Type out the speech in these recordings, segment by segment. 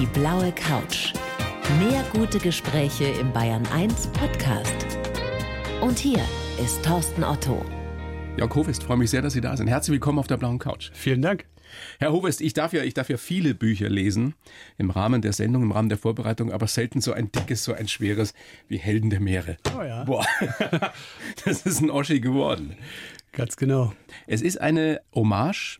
Die blaue Couch. Mehr gute Gespräche im Bayern 1 Podcast. Und hier ist Thorsten Otto. Jörg Hovest, freue mich sehr, dass Sie da sind. Herzlich willkommen auf der blauen Couch. Vielen Dank. Herr Hovest, ich darf ja, ich darf ja viele Bücher lesen im Rahmen der Sendung, im Rahmen der Vorbereitung, aber selten so ein dickes, so ein schweres wie Helden der Meere. Oh ja. Boah, das ist ein Oschi geworden. Ganz genau. Es ist eine Hommage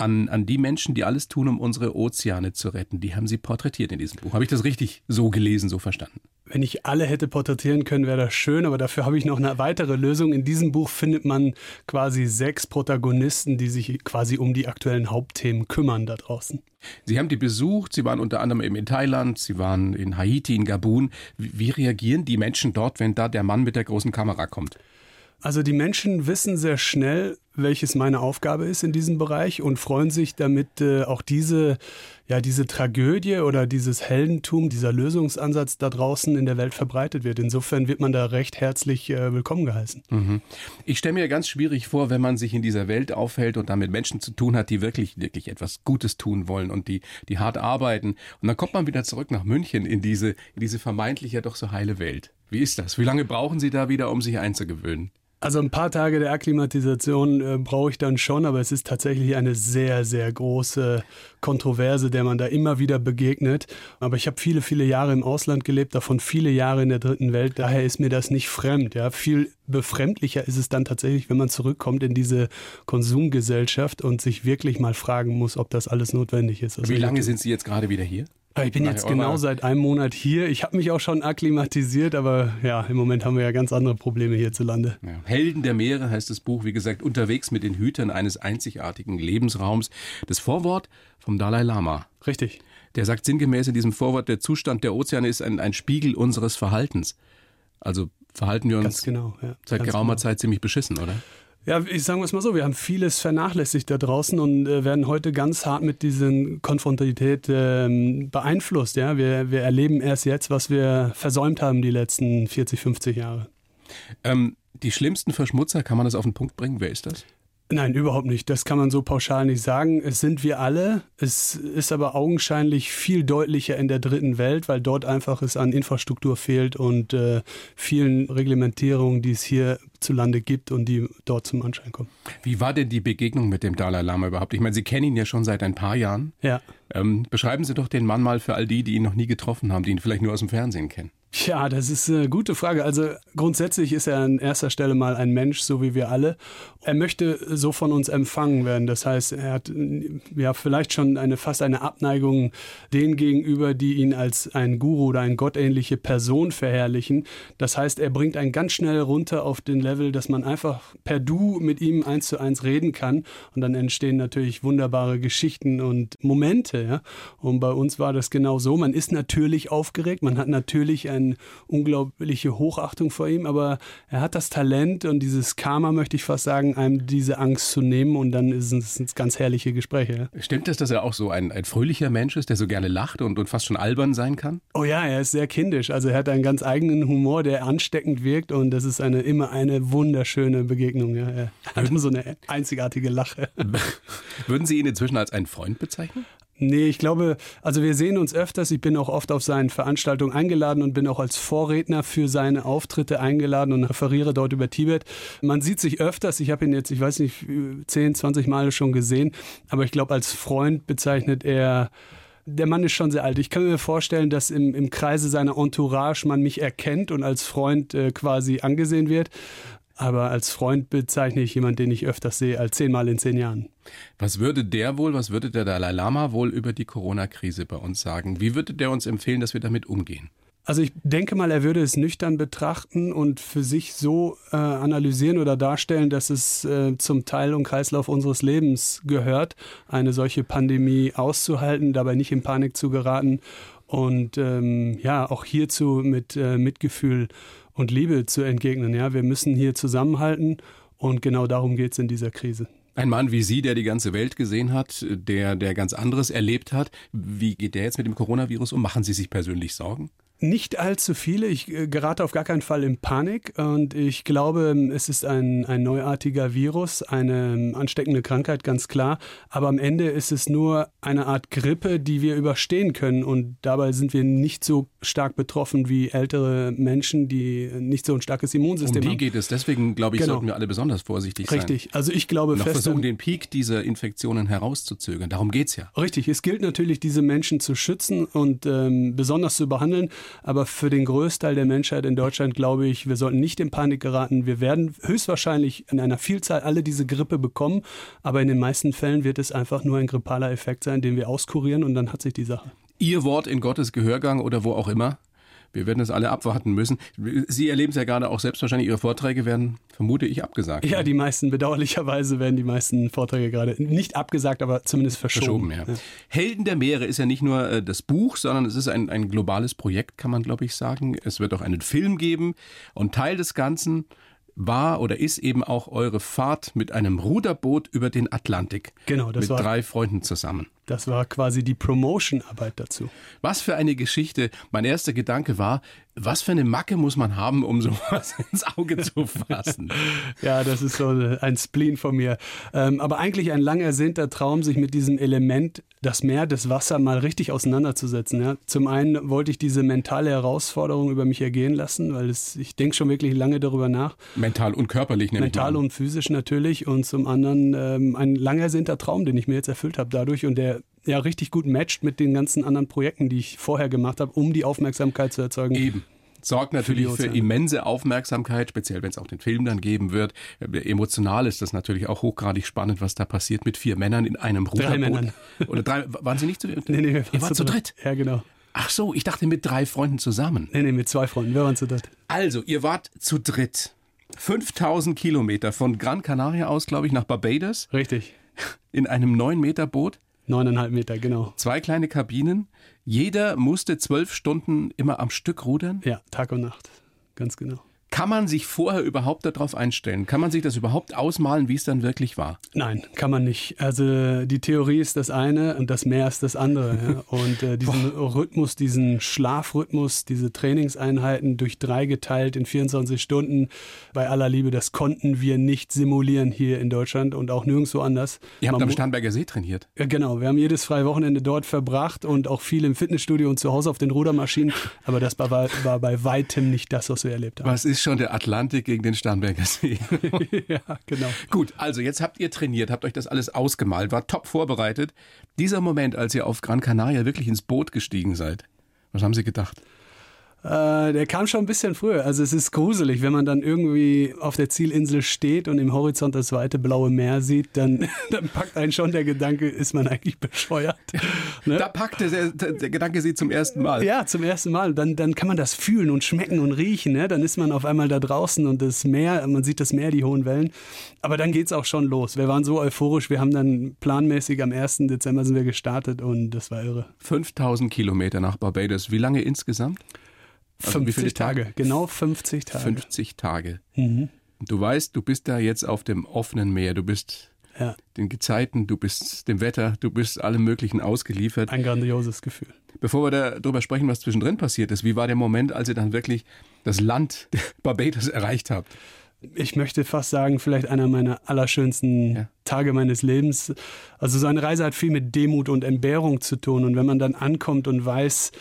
an, an die Menschen, die alles tun, um unsere Ozeane zu retten. Die haben Sie porträtiert in diesem Buch. Habe ich das richtig so gelesen, so verstanden? Wenn ich alle hätte porträtieren können, wäre das schön, aber dafür habe ich noch eine weitere Lösung. In diesem Buch findet man quasi sechs Protagonisten, die sich quasi um die aktuellen Hauptthemen kümmern da draußen. Sie haben die besucht, Sie waren unter anderem eben in Thailand, Sie waren in Haiti, in Gabun. Wie, wie reagieren die Menschen dort, wenn da der Mann mit der großen Kamera kommt? Also die Menschen wissen sehr schnell, welches meine Aufgabe ist in diesem Bereich und freuen sich damit äh, auch diese, ja, diese Tragödie oder dieses Heldentum, dieser Lösungsansatz da draußen in der Welt verbreitet wird. Insofern wird man da recht herzlich äh, willkommen geheißen. Mhm. Ich stelle mir ganz schwierig vor, wenn man sich in dieser Welt aufhält und damit Menschen zu tun hat, die wirklich, wirklich etwas Gutes tun wollen und die, die hart arbeiten. Und dann kommt man wieder zurück nach München in diese, in diese vermeintlich ja doch so heile Welt. Wie ist das? Wie lange brauchen Sie da wieder, um sich einzugewöhnen? Also ein paar Tage der Akklimatisation äh, brauche ich dann schon, aber es ist tatsächlich eine sehr, sehr große Kontroverse, der man da immer wieder begegnet. Aber ich habe viele, viele Jahre im Ausland gelebt, davon viele Jahre in der dritten Welt. Daher ist mir das nicht fremd. Ja, viel befremdlicher ist es dann tatsächlich, wenn man zurückkommt in diese Konsumgesellschaft und sich wirklich mal fragen muss, ob das alles notwendig ist. Also Wie lange sind Sie jetzt gerade wieder hier? Ich bin jetzt genau seit einem Monat hier. Ich habe mich auch schon akklimatisiert, aber ja, im Moment haben wir ja ganz andere Probleme hierzulande. Ja. Helden der Meere heißt das Buch, wie gesagt, unterwegs mit den Hütern eines einzigartigen Lebensraums. Das Vorwort vom Dalai Lama. Richtig. Der sagt sinngemäß in diesem Vorwort, der Zustand der Ozeane ist ein, ein Spiegel unseres Verhaltens. Also verhalten wir uns genau, ja, seit geraumer genau. Zeit ziemlich beschissen, oder? Ja, ich sage es mal so, wir haben vieles vernachlässigt da draußen und äh, werden heute ganz hart mit diesen Konfrontalität äh, beeinflusst. Ja? Wir, wir erleben erst jetzt, was wir versäumt haben die letzten 40, 50 Jahre. Ähm, die schlimmsten Verschmutzer, kann man das auf den Punkt bringen? Wer ist das? Nein, überhaupt nicht. Das kann man so pauschal nicht sagen. Es sind wir alle. Es ist aber augenscheinlich viel deutlicher in der dritten Welt, weil dort einfach es an Infrastruktur fehlt und äh, vielen Reglementierungen, die es hier zu Lande gibt und die dort zum Anschein kommen. Wie war denn die Begegnung mit dem Dalai Lama überhaupt? Ich meine, Sie kennen ihn ja schon seit ein paar Jahren. Ja. Ähm, beschreiben Sie doch den Mann mal für all die, die ihn noch nie getroffen haben, die ihn vielleicht nur aus dem Fernsehen kennen. Ja, das ist eine gute Frage. Also grundsätzlich ist er an erster Stelle mal ein Mensch, so wie wir alle. Er möchte so von uns empfangen werden. Das heißt, er hat ja vielleicht schon eine fast eine Abneigung denen gegenüber, die ihn als ein Guru oder eine gottähnliche Person verherrlichen. Das heißt, er bringt einen ganz schnell runter auf den Level, dass man einfach per Du mit ihm eins zu eins reden kann. Und dann entstehen natürlich wunderbare Geschichten und Momente. Ja? Und bei uns war das genau so. Man ist natürlich aufgeregt, man hat natürlich ein eine unglaubliche Hochachtung vor ihm, aber er hat das Talent und dieses Karma, möchte ich fast sagen, einem diese Angst zu nehmen und dann sind es ganz herrliche Gespräche. Stimmt es, dass er auch so ein, ein fröhlicher Mensch ist, der so gerne lacht und, und fast schon albern sein kann? Oh ja, er ist sehr kindisch. Also er hat einen ganz eigenen Humor, der ansteckend wirkt und das ist eine, immer eine wunderschöne Begegnung. Ja. Er hat immer so eine einzigartige Lache. Würden Sie ihn inzwischen als einen Freund bezeichnen? Nee, ich glaube, also wir sehen uns öfters. Ich bin auch oft auf seinen Veranstaltungen eingeladen und bin auch als Vorredner für seine Auftritte eingeladen und referiere dort über Tibet. Man sieht sich öfters. Ich habe ihn jetzt, ich weiß nicht, 10, 20 Mal schon gesehen. Aber ich glaube, als Freund bezeichnet er der Mann ist schon sehr alt. Ich kann mir vorstellen, dass im, im Kreise seiner Entourage man mich erkennt und als Freund äh, quasi angesehen wird. Aber als Freund bezeichne ich jemanden, den ich öfters sehe, als zehnmal in zehn Jahren. Was würde der wohl, was würde der Dalai Lama wohl über die Corona-Krise bei uns sagen? Wie würde der uns empfehlen, dass wir damit umgehen? Also ich denke mal, er würde es nüchtern betrachten und für sich so äh, analysieren oder darstellen, dass es äh, zum Teil und Kreislauf unseres Lebens gehört, eine solche Pandemie auszuhalten, dabei nicht in Panik zu geraten und ähm, ja, auch hierzu mit äh, Mitgefühl und Liebe zu entgegnen. Ja, wir müssen hier zusammenhalten und genau darum geht es in dieser Krise. Ein Mann wie Sie, der die ganze Welt gesehen hat, der, der ganz anderes erlebt hat. Wie geht der jetzt mit dem Coronavirus um? Machen Sie sich persönlich Sorgen? Nicht allzu viele. Ich äh, gerate auf gar keinen Fall in Panik und ich glaube, es ist ein, ein neuartiger Virus, eine ähm, ansteckende Krankheit, ganz klar. Aber am Ende ist es nur eine Art Grippe, die wir überstehen können und dabei sind wir nicht so stark betroffen wie ältere Menschen, die nicht so ein starkes Immunsystem haben. Um die geht es. Deswegen, glaube ich, genau. sollten wir alle besonders vorsichtig sein. Richtig. Also ich glaube Noch fest... versuchen, den Peak dieser Infektionen herauszuzögern. Darum geht es ja. Richtig. Es gilt natürlich, diese Menschen zu schützen und ähm, besonders zu behandeln. Aber für den Großteil der Menschheit in Deutschland glaube ich, wir sollten nicht in Panik geraten. Wir werden höchstwahrscheinlich in einer Vielzahl alle diese Grippe bekommen, aber in den meisten Fällen wird es einfach nur ein grippaler Effekt sein, den wir auskurieren und dann hat sich die Sache. Ihr Wort in Gottes Gehörgang oder wo auch immer? Wir werden es alle abwarten müssen. Sie erleben es ja gerade auch selbst wahrscheinlich. Ihre Vorträge werden, vermute ich, abgesagt. Ja, die meisten, bedauerlicherweise werden die meisten Vorträge gerade nicht abgesagt, aber zumindest verschoben. verschoben ja. Ja. Helden der Meere ist ja nicht nur äh, das Buch, sondern es ist ein, ein globales Projekt, kann man glaube ich sagen. Es wird auch einen Film geben und Teil des Ganzen war oder ist eben auch eure Fahrt mit einem Ruderboot über den Atlantik. Genau, das mit war drei Freunden zusammen. Das war quasi die Promotion-Arbeit dazu. Was für eine Geschichte. Mein erster Gedanke war, was für eine Macke muss man haben, um sowas ins Auge zu fassen? ja, das ist so ein Spleen von mir. Ähm, aber eigentlich ein lang ersehnter Traum, sich mit diesem Element, das Meer, das Wasser, mal richtig auseinanderzusetzen. Zum einen wollte ich diese mentale Herausforderung über mich ergehen lassen, weil es, ich denke schon wirklich lange darüber nach. Mental und körperlich, nämlich. Mental und physisch natürlich. Und zum anderen ähm, ein lang ersehnter Traum, den ich mir jetzt erfüllt habe dadurch und der ja richtig gut matcht mit den ganzen anderen Projekten, die ich vorher gemacht habe, um die Aufmerksamkeit zu erzeugen. Eben sorgt natürlich für, immense Aufmerksamkeit, speziell wenn es auch den Film dann geben wird. Emotional ist das natürlich auch hochgradig spannend, was da passiert mit vier Männern in einem Ruderboot. Drei Männern. Oder drei, waren Sie nicht zu Nee, nee, wir wart zu dritt. Ja, genau. Ach so, ich dachte mit drei Freunden zusammen. Nee, nee, mit zwei Freunden. Wir waren zu dritt. Also, ihr wart zu dritt. 5000 Kilometer von Gran Canaria aus, glaube ich, nach Barbados. Richtig. In einem 9 Meter Boot. Neuneinhalb Meter, genau. Zwei kleine Kabinen. Jeder musste zwölf Stunden immer am Stück rudern? Ja, Tag und Nacht. Ganz genau. Kann man sich vorher überhaupt darauf einstellen? Kann man sich das überhaupt ausmalen, wie es dann wirklich war? Nein, kann man nicht. Also die Theorie ist das eine und das Meer ist das andere. Ja. Und äh, diesen Rhythmus, diesen Schlafrhythmus, diese Trainingseinheiten durch drei geteilt in 24 Stunden, bei aller Liebe, das konnten wir nicht simulieren hier in Deutschland und auch nirgendwo anders. Ihr habt man am Starnberger See trainiert? Ja, genau. Wir haben jedes freie Wochenende dort verbracht und auch viel im Fitnessstudio und zu Hause auf den Rudermaschinen. Aber das war, war bei weitem nicht das, was wir erlebt haben. Was ist schon der Atlantik gegen den Starnberger See. ja, genau. Gut, also jetzt habt ihr trainiert, habt euch das alles ausgemalt, war top vorbereitet. Dieser Moment, als ihr auf Gran Canaria wirklich ins Boot gestiegen seid, was haben Sie gedacht? Äh, der kam schon ein bisschen früher. Also es ist gruselig, wenn man dann irgendwie auf der Zielinsel steht und im Horizont das weite blaue Meer sieht, dann, dann packt einen schon der Gedanke, ist man eigentlich bescheuert? Ne? Da packte der, der, Gedanke sie zum ersten Mal. Ja, zum ersten Mal. Dann, dann kann man das fühlen und schmecken und riechen. Ne? Dann ist man auf einmal da draußen und das Meer, man sieht das Meer, die hohen Wellen. Aber dann geht es auch schon los. Wir waren so euphorisch, wir haben dann planmäßig am 1. Dezember sind wir gestartet und das war irre. 5000 Kilometer nach Barbados. Wie lange insgesamt? Also 50 wie viele Tage? Tage? Genau 50 Tage. 50 Tage. Mhm. Du weißt, du bist da jetzt auf dem offenen Meer. Du bist ja. den Gezeiten, du bist dem Wetter, du bist allem Möglichen ausgeliefert. Ein grandioses Gefühl. Bevor wir darüber sprechen, was zwischendrin passiert ist, wie war der Moment, als ihr dann wirklich das Land Barbados erreicht habt? Ich möchte fast sagen, vielleicht einer meiner allerschönsten ja. Tage meines Lebens. Also so eine Reise hat viel mit Demut und Entbehrung zu tun. Und wenn man dann ankommt und weiß,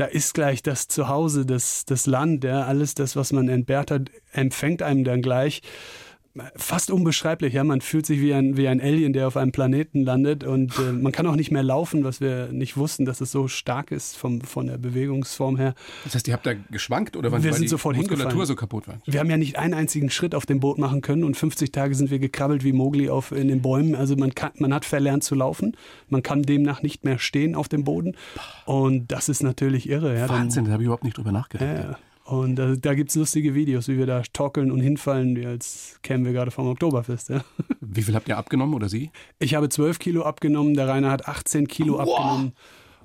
da ist gleich das Zuhause, das, das Land, ja, alles das, was man entbehrt hat, empfängt einem dann gleich fast unbeschreiblich. Ja, man fühlt sich wie ein, wie ein Alien, der auf einem Planeten landet und äh, man kann auch nicht mehr laufen, was wir nicht wussten, dass es so stark ist vom, von der Bewegungsform her. Das heißt, ihr habt da geschwankt oder weil, wir sind die sofort Muskulatur so kaputt war? Wir haben ja nicht einen einzigen Schritt auf dem Boot machen können und 50 Tage sind wir gekrabbelt wie Mogli auf, in den Bäumen. Also man, kann, man hat verlernt zu laufen. Man kann demnach nicht mehr stehen auf dem Boden und das ist natürlich irre. Ja, Wahnsinn, da habe ich überhaupt nicht drüber nachgedacht. Ja, und da, da gibt es lustige Videos, wie wir da torkeln und hinfallen, wie als kämen wir gerade vom Oktoberfest. Ja. Wie viel habt ihr abgenommen oder Sie? Ich habe 12 Kilo abgenommen, der Rainer hat 18 Kilo wow. abgenommen.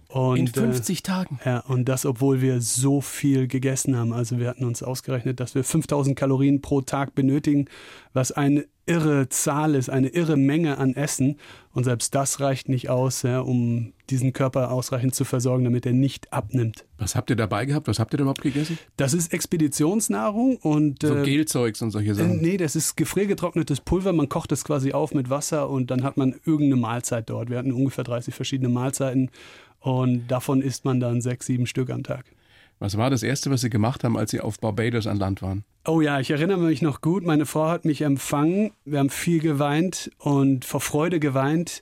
Und, In 50 äh, Tagen? Ja, und das, obwohl wir so viel gegessen haben. Also wir hatten uns ausgerechnet, dass wir 5000 Kalorien pro Tag benötigen, was ein irre Zahl ist, eine irre Menge an Essen. Und selbst das reicht nicht aus, ja, um diesen Körper ausreichend zu versorgen, damit er nicht abnimmt. Was habt ihr dabei gehabt? Was habt ihr überhaupt gegessen? Das ist Expeditionsnahrung und. So äh, Gelzeugs und solche Sachen? Äh, nee, das ist gefriergetrocknetes Pulver. Man kocht es quasi auf mit Wasser und dann hat man irgendeine Mahlzeit dort. Wir hatten ungefähr 30 verschiedene Mahlzeiten und davon isst man dann sechs, sieben Stück am Tag. Was war das Erste, was Sie gemacht haben, als Sie auf Barbados an Land waren? Oh ja, ich erinnere mich noch gut. Meine Frau hat mich empfangen. Wir haben viel geweint und vor Freude geweint.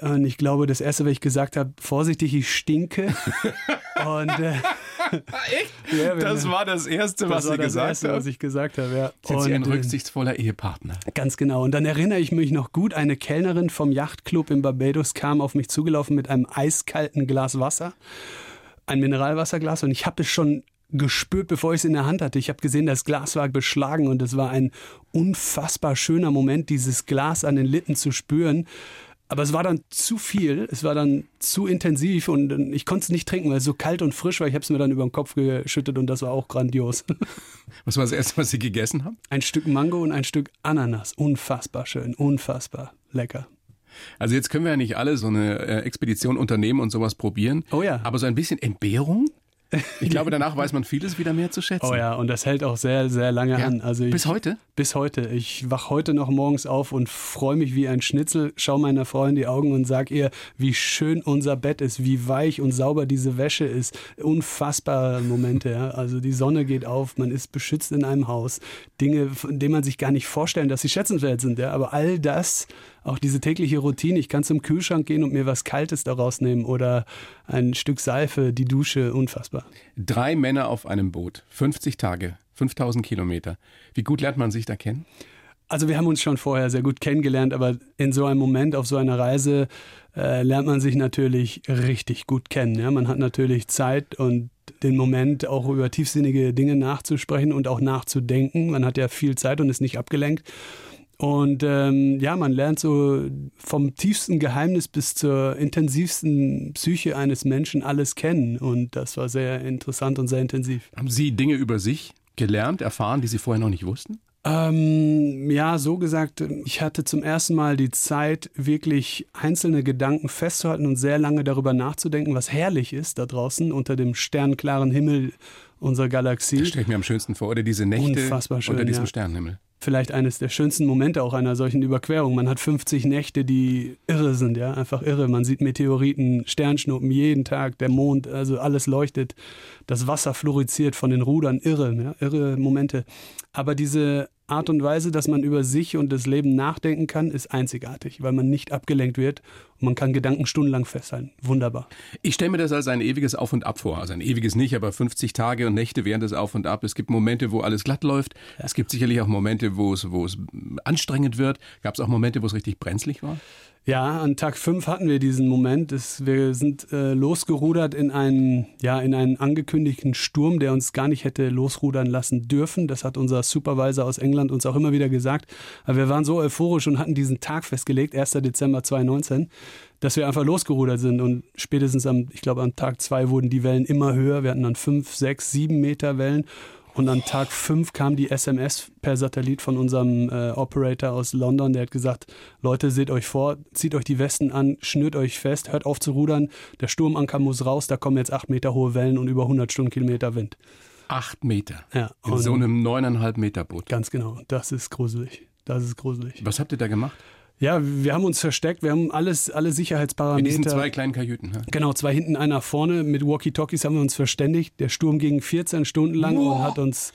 Und ich glaube, das Erste, was ich gesagt habe, vorsichtig, ich stinke. und, äh, Echt? Ja, das war das Erste, was das Sie das gesagt Erste, haben? was ich gesagt habe, ja. Sind und, Sie ein äh, rücksichtsvoller Ehepartner? Ganz genau. Und dann erinnere ich mich noch gut, eine Kellnerin vom Yachtclub in Barbados kam auf mich zugelaufen mit einem eiskalten Glas Wasser, ein Mineralwasserglas und ich habe es schon gespürt, bevor ich es in der Hand hatte. Ich habe gesehen, das Glas war beschlagen und es war ein unfassbar schöner Moment, dieses Glas an den Lippen zu spüren. Aber es war dann zu viel, es war dann zu intensiv und ich konnte es nicht trinken, weil es so kalt und frisch war. Ich habe es mir dann über den Kopf geschüttet und das war auch grandios. Was war das Erste, was Sie gegessen haben? Ein Stück Mango und ein Stück Ananas. Unfassbar schön, unfassbar lecker. Also jetzt können wir ja nicht alle so eine äh, Expedition unternehmen und sowas probieren. Oh ja. Aber so ein bisschen Entbehrung? Ich glaube, danach weiß man vieles wieder mehr zu schätzen. Oh ja, und das hält auch sehr, sehr lange Ja. an. Also ich, Bis heute? Bis heute. Ich wach heute noch morgens auf und freue mich wie ein Schnitzel, schaue meiner Frau in die Augen und sag ihr, wie schön unser Bett ist, wie weich und sauber diese Wäsche ist. Unfassbare Momente. Ja. Also die Sonne geht auf, man ist beschützt in einem Haus. Dinge, von denen man sich gar nicht vorstellen, dass sie schätzenswert sind. Ja. Aber all das, auch diese tägliche Routine, ich kann zum Kühlschrank gehen und mir was Kaltes daraus nehmen oder ein Stück Seife, die Dusche, unfassbar. Drei Männer auf einem Boot, 50 Tage, 5000 Kilometer. Wie gut lernt man sich da kennen? Also wir haben uns schon vorher sehr gut kennengelernt, aber in so einem Moment auf so einer Reise äh, lernt man sich natürlich richtig gut kennen. Ja? Man hat natürlich Zeit und den Moment auch über tiefsinnige Dinge nachzusprechen und auch nachzudenken. Man hat ja viel Zeit und ist nicht abgelenkt. Und ähm, ja, man lernt so vom tiefsten Geheimnis bis zur intensivsten Psyche eines Menschen alles kennen. Und das war sehr interessant und sehr intensiv. Haben Sie Dinge über sich gelernt, erfahren, die Sie vorher noch nicht wussten? Ähm, ja, so gesagt, ich hatte zum ersten Mal die Zeit, wirklich einzelne Gedanken festzuhalten und sehr lange darüber nachzudenken, was herrlich ist da draußen unter dem sternklaren Himmel unserer Galaxie. Das stelle ich mir am schönsten vor. Oder diese Nächte Unfassbar schön, unter diesem ja. Sternenhimmel. Vielleicht eines der schönsten Momente auch einer solchen Überquerung. Man hat 50 Nächte, die irre sind, ja, einfach irre. Man sieht Meteoriten, Sternschnuppen jeden Tag, der Mond, also alles leuchtet. Das Wasser fluoresziert von den Rudern, irre, ja, irre Momente. Aber diese Art und Weise, dass man über sich und das Leben nachdenken kann, ist einzigartig, weil man nicht abgelenkt wird und man kann Gedanken stundenlang festhalten. Wunderbar. Ich stelle mir das als ein ewiges Auf und Ab vor. Also ein ewiges nicht, aber 50 Tage und Nächte während des Auf und Ab. Es gibt Momente, wo alles glatt läuft. Es gibt sicherlich auch Momente, wo es, wo es anstrengend wird. Gab es auch Momente, wo es richtig brenzlig war? Ja, an Tag 5 hatten wir diesen Moment. Es, wir sind äh, losgerudert in einen, ja, in einen angekündigten Sturm, der uns gar nicht hätte losrudern lassen dürfen. Das hat unser Supervisor aus England uns auch immer wieder gesagt. Aber wir waren so euphorisch und hatten diesen Tag festgelegt, 1. Dezember 2019, dass wir einfach losgerudert sind. Und spätestens am, ich glaube, am Tag 2 wurden die Wellen immer höher. Wir hatten dann 5, 6, 7 Meter Wellen. Und an Tag 5 kam die SMS per Satellit von unserem äh, Operator aus London. Der hat gesagt, Leute, seht euch vor, zieht euch die Westen an, schnürt euch fest, hört auf zu rudern. Der Sturmanker muss raus, da kommen jetzt 8 Meter hohe Wellen und über 100 Stundenkilometer Wind. Acht Meter. Ja, In so einem neuneinhalb Meter Boot. ganz genau, das ist gruselig. Das ist gruselig. Was habt ihr da gemacht? Ja, wir haben uns versteckt, wir haben alles, alle In Sicherheitsparameter. diesen zwei kleinen Kajüten. Ja? Genau, zwei hinten, einer vorne. Mit Walkie-Talkies haben wir uns verständigt. Der Sturm ging 14 Stunden lang und hat uns